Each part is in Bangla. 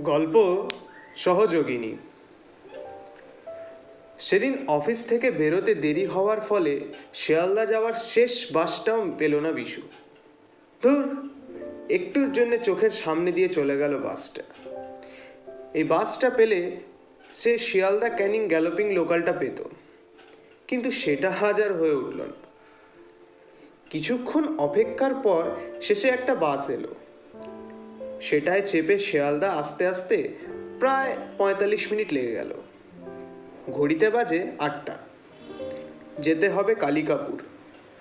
গল্প সহযোগিনী। সেদিন অফিস থেকে বেরোতে দেরি হওয়ার ফলে শিয়ালদা যাওয়ার শেষ বাসটাও পেল না বিশু। ধুর, একটুর জন্য চোখের সামনে দিয়ে চলে গেল বাসটা। এই বাসটা পেলে সে শিয়ালদা ক্যানিং গ্যালোপিং লোকালটা পেত। কিন্তু সেটা হাজার হয়ে উঠল না। কিছুক্ষণ অপেক্ষার পর শেষে একটা বাস এলো। সেটায় চেপে শেয়ালদা আস্তে আস্তে প্রায় পঁয়তাল্লিশ মিনিট লেগে গেল। ঘড়িতে বাজে আটটা। যেতে হবে কালিকাপুর।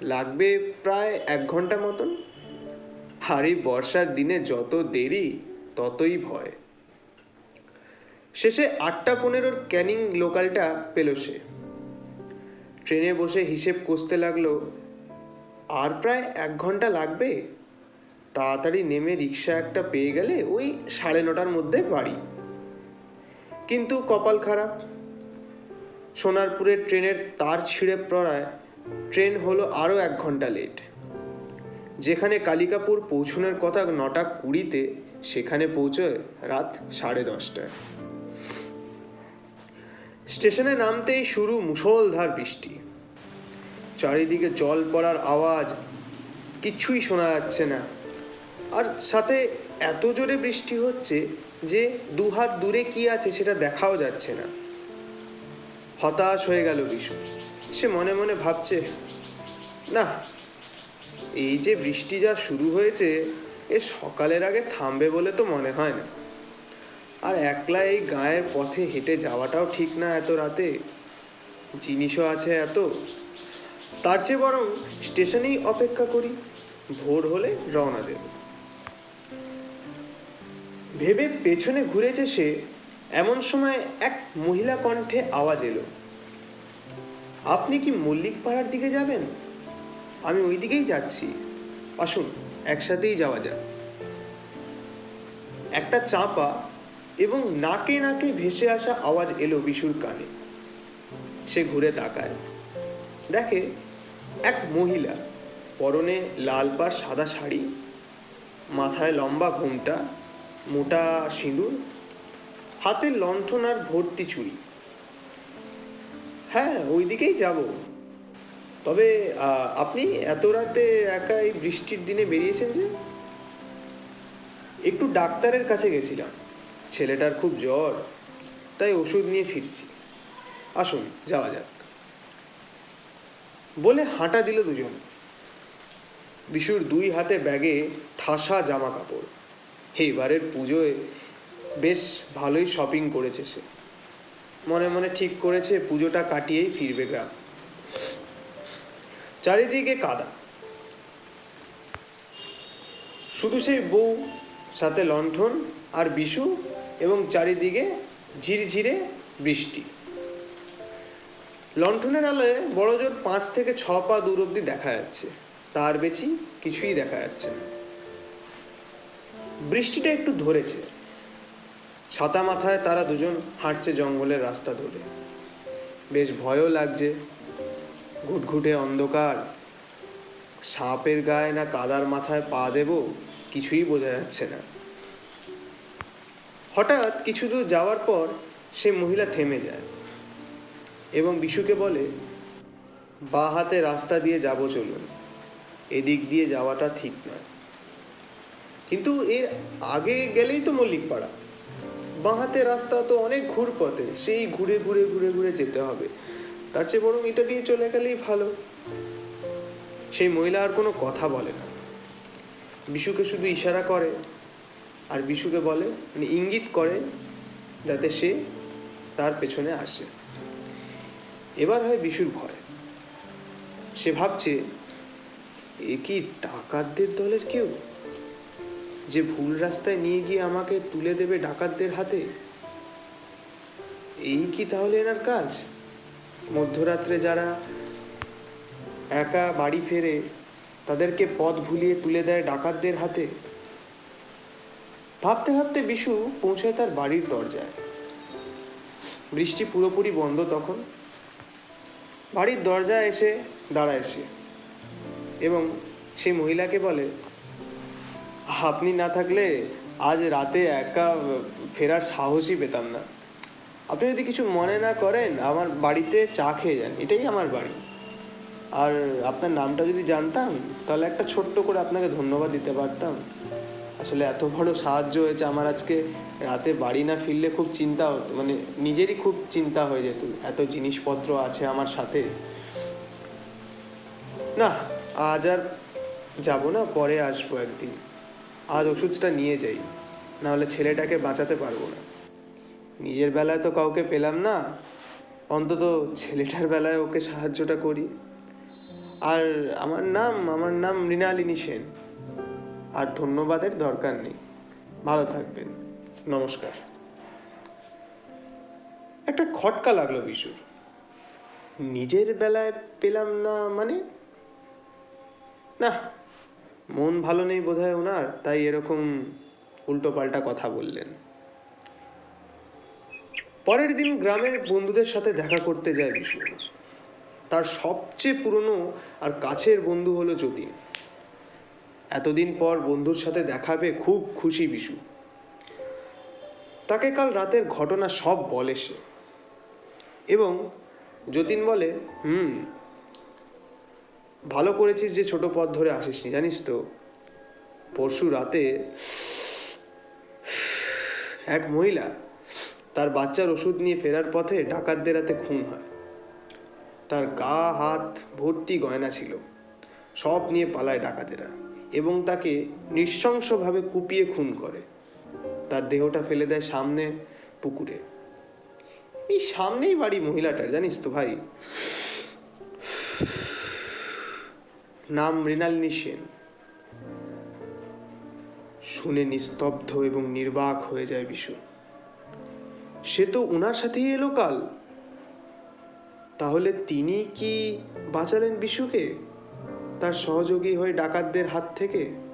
লাগবে প্রায় এক ঘণ্টা মতন। এই বর্ষার দিনে যত দেরি, ততই ভয়। শেষে আটটা পনেরোর ক্যানিং লোকালটা পেল সে। ট্রেনে বসে হিসেব কষতে লাগল, আর প্রায় এক ঘণ্টা লাগবে? তাড়াতাড়ি নেমে রিক্সা একটা পেয়ে গেলে ওই সাড়ে নটার মধ্যে বাড়ি। কিন্তু কপাল খারাপ। সোনারপুরের ট্রেনের তার ছিঁড়ে পড়ায় ট্রেন হলো আরও এক ঘণ্টা লেট। যেখানে কালিকাপুর পৌঁছানোর কথা নটা কুড়িতে, সেখানে পৌঁছয় রাত সাড়ে দশটায়। স্টেশনে নামতেই শুরু মুষলধার বৃষ্টি। চারিদিকে জল পড়ার আওয়াজ কিচ্ছুই শোনা যাচ্ছে না। আর সাথে এত জোরে বৃষ্টি হচ্ছে যে দু হাত দূরে কি আছে সেটা দেখাও যাচ্ছে না। হতাশ হয়ে গেল বিশু। সে মনে মনে ভাবছে, না, এই যে বৃষ্টি যা শুরু হয়েছে, এ সকালের আগে থামবে বলে তো মনে হয় না। আর একলা এই গায়ের পথে হেঁটে যাওয়াটাও ঠিক না এত রাতে। জিনিসও আছে এত। তার চেয়ে বরং স্টেশনেই অপেক্ষা করি, ভোর হলে রওনা দেব। ভেবে পেছনে ঘুরেছে সে, এমন সময় এক মহিলা কণ্ঠে আওয়াজ এলো। আপনি কি মল্লিক পাড়ার দিকে যাবেন? আমি ওই দিকেই যাচ্ছি। আসুন, একসাথেই যাওয়া যাক। একটা চাপা এবং নাকে নাকে ভেসে আসা আওয়াজ এলো বিশুর কানে। সে ঘুরে তাকায়। দেখে এক মহিলা, পরনে লাল পাড় সাদা শাড়ি, মাথায় লম্বা ঘোমটা মোটা সিঁদুর, হাতে লণ্ঠন আর ভর্তি চুড়ি। হ্যাঁ ওই দিকেই যাব। তবে আপনি এত রাতে একাই বৃষ্টির দিনে বেরিয়েছেন যে? একটু ডাক্তারের কাছে গেছিলাম। ছেলেটার খুব জ্বর, তাই ওষুধ নিয়ে ফিরছি। আসুন, যাওয়া যাক। বলে হাঁটা দিল দুজন। বিশুর দুই হাতে ব্যাগে ঠাসা জামা কাপড় এবারের পুজোয় বেশ ভালোই শপিং করেছে সে। মনে মনে ঠিক করেছে, পুজোটা কাটিয়েই ফিরবে গ্রাম। চারিদিকে কাদা। শুধু সেই বউ, সাথে লণ্ঠন আর বিশু এবং চারিদিকে ঝিরঝিরে বৃষ্টি। লণ্ঠনের আলোয় বড় জোর পাঁচ থেকে ছ পা দূর অব্দি দেখা যাচ্ছে। তার বেশি কিছুই দেখা যাচ্ছে না। বৃষ্টিটা একটু ধরেছে। ছাতা মাথায় তারা দুজন হাঁটছে জঙ্গলের রাস্তা ধরে। বেশ ভয়ও লাগছে। ঘুটঘুটে অন্ধকার। সাপের গায়ে না কাদার মাথায় পা দেব কিছুই বোঝা যাচ্ছে না। হঠাৎ কিছু দূর যাওয়ার পর সে মহিলা থেমে যায় এবং বিশুকে বলে, বা হাতে রাস্তা দিয়ে যাব চলুন। এদিক দিয়ে যাওয়াটা ঠিক নয়। কিন্তু এর আগে গেলেই তো মল্লিকপাড়া। বাঁ হাতে রাস্তা তো অনেক ঘুর পথে সেই ঘুরে ঘুরে ঘুরে ঘুরে যেতে হবে। তার চেয়ে বরং এটা দিয়ে চলে গেলেই ভালো। সেই মহিলা আর কোনো কথা বলে না। বিশুকে শুধু ইশারা করে, আর বিশুকে বলে মানে ইঙ্গিত করে, যাতে সে তার পেছনে আসে। এবার হয় বিশুর ভয়। সে ভাবছে, এ কি ডাকাতদের দলের কেউ? যে ভুল রাস্তায় নিয়ে গিয়ে আমাকে তুলে দেবে ডাকাতদের হাতে? এই কি তাহলে এনার কাজ? মধ্যরাত্রে যারা একা বাড়ি ফেরে, তাদেরকে পথ ভুলিয়ে তুলে দেয় ডাকাতদের হাতে? ভাবতে ভাবতে বিশু পৌঁছায় তার বাড়ির দরজায়। বৃষ্টি পুরোপুরি বন্ধ তখন। বাড়ির দরজায় এসে দাঁড়ায় সে। এবং সেই মহিলাকে বলে আপনি না থাকলে আজ রাতে একা ফেরার সাহসই পেতাম না। আপনি যদি কিছু মনে না করেন, আমার বাড়িতে চা খেয়ে যান, এটাই আমার বাড়ি। আর আপনার নামটা যদি জানতাম, তাহলে একটা ছোট্ট করে আপনাকে ধন্যবাদ দিতে পারতাম। আসলে এত বড় সাহায্য হয়েছে আমার আজকে। রাতে বাড়ি না ফিরলে খুব চিন্তা হতো মানে নিজেরই খুব চিন্তা হয়ে যেত, এত জিনিসপত্র আছে আমার সাথে। না, আজ আর যাব না, পরে আসব একদিন। আজ ওষুধটা নিয়ে যাই, নাহলে ছেলেটাকে বাঁচাতে পারব না। নিজের বেলায় তো কাউকে পেলাম না, অন্তত ছেলেটার বেলায় ওকে সাহায্যটা করি। আর আমার নাম আমার নাম মৃণালিনী সেন। আর ধন্যবাদের দরকার নেই। ভালো থাকবেন। নমস্কার। একটা খটকা লাগল বিশুর। নিজের বেলায় পেলাম না মানে? না মন ভালো নেই বোধহয় ওনার, তাই এরকম উল্টো পাল্টা কথা বললেন। পরের দিন গ্রামের বন্ধুদের সাথে দেখা করতে যায় বিশু তার সবচেয়ে পুরনো আর কাছের বন্ধু হলো যতীন। এতদিন পর বন্ধুর সাথে দেখাবে খুব খুশি বিশু তাকে কাল রাতের ঘটনা সব বলে সে। এবং যতীন বলে, হুম ভালো করেছিস যে ছোট পথ ধরে আসিসনি, জানিস তো? পরশু রাতে এক মহিলা তার বাচ্চার ওষুধ নিয়ে ফেরার পথে ডাকাতদের হাতে খুন হয়। তার গা, হাত ভর্তি গয়না ছিল। সব নিয়ে পালায় ডাকাতেরা এবং তাকে নৃশংসভাবে কুপিয়ে খুন করে। তার দেহটা ফেলে দেয় সামনে পুকুরে। এই সামনেই বাড়ি মহিলাটার, জানিস তো ভাই? নাম মৃণালিনী সেন। শুনে নিস্তব্ধ এবং নির্বাক হয়ে যায় বিশু। সে তো ওনার সাথেই এলো কাল। তাহলে তিনি কি বাঁচালেন বিশুকে? তার সহযোগী হয়ে ডাকাতদের হাত থেকে?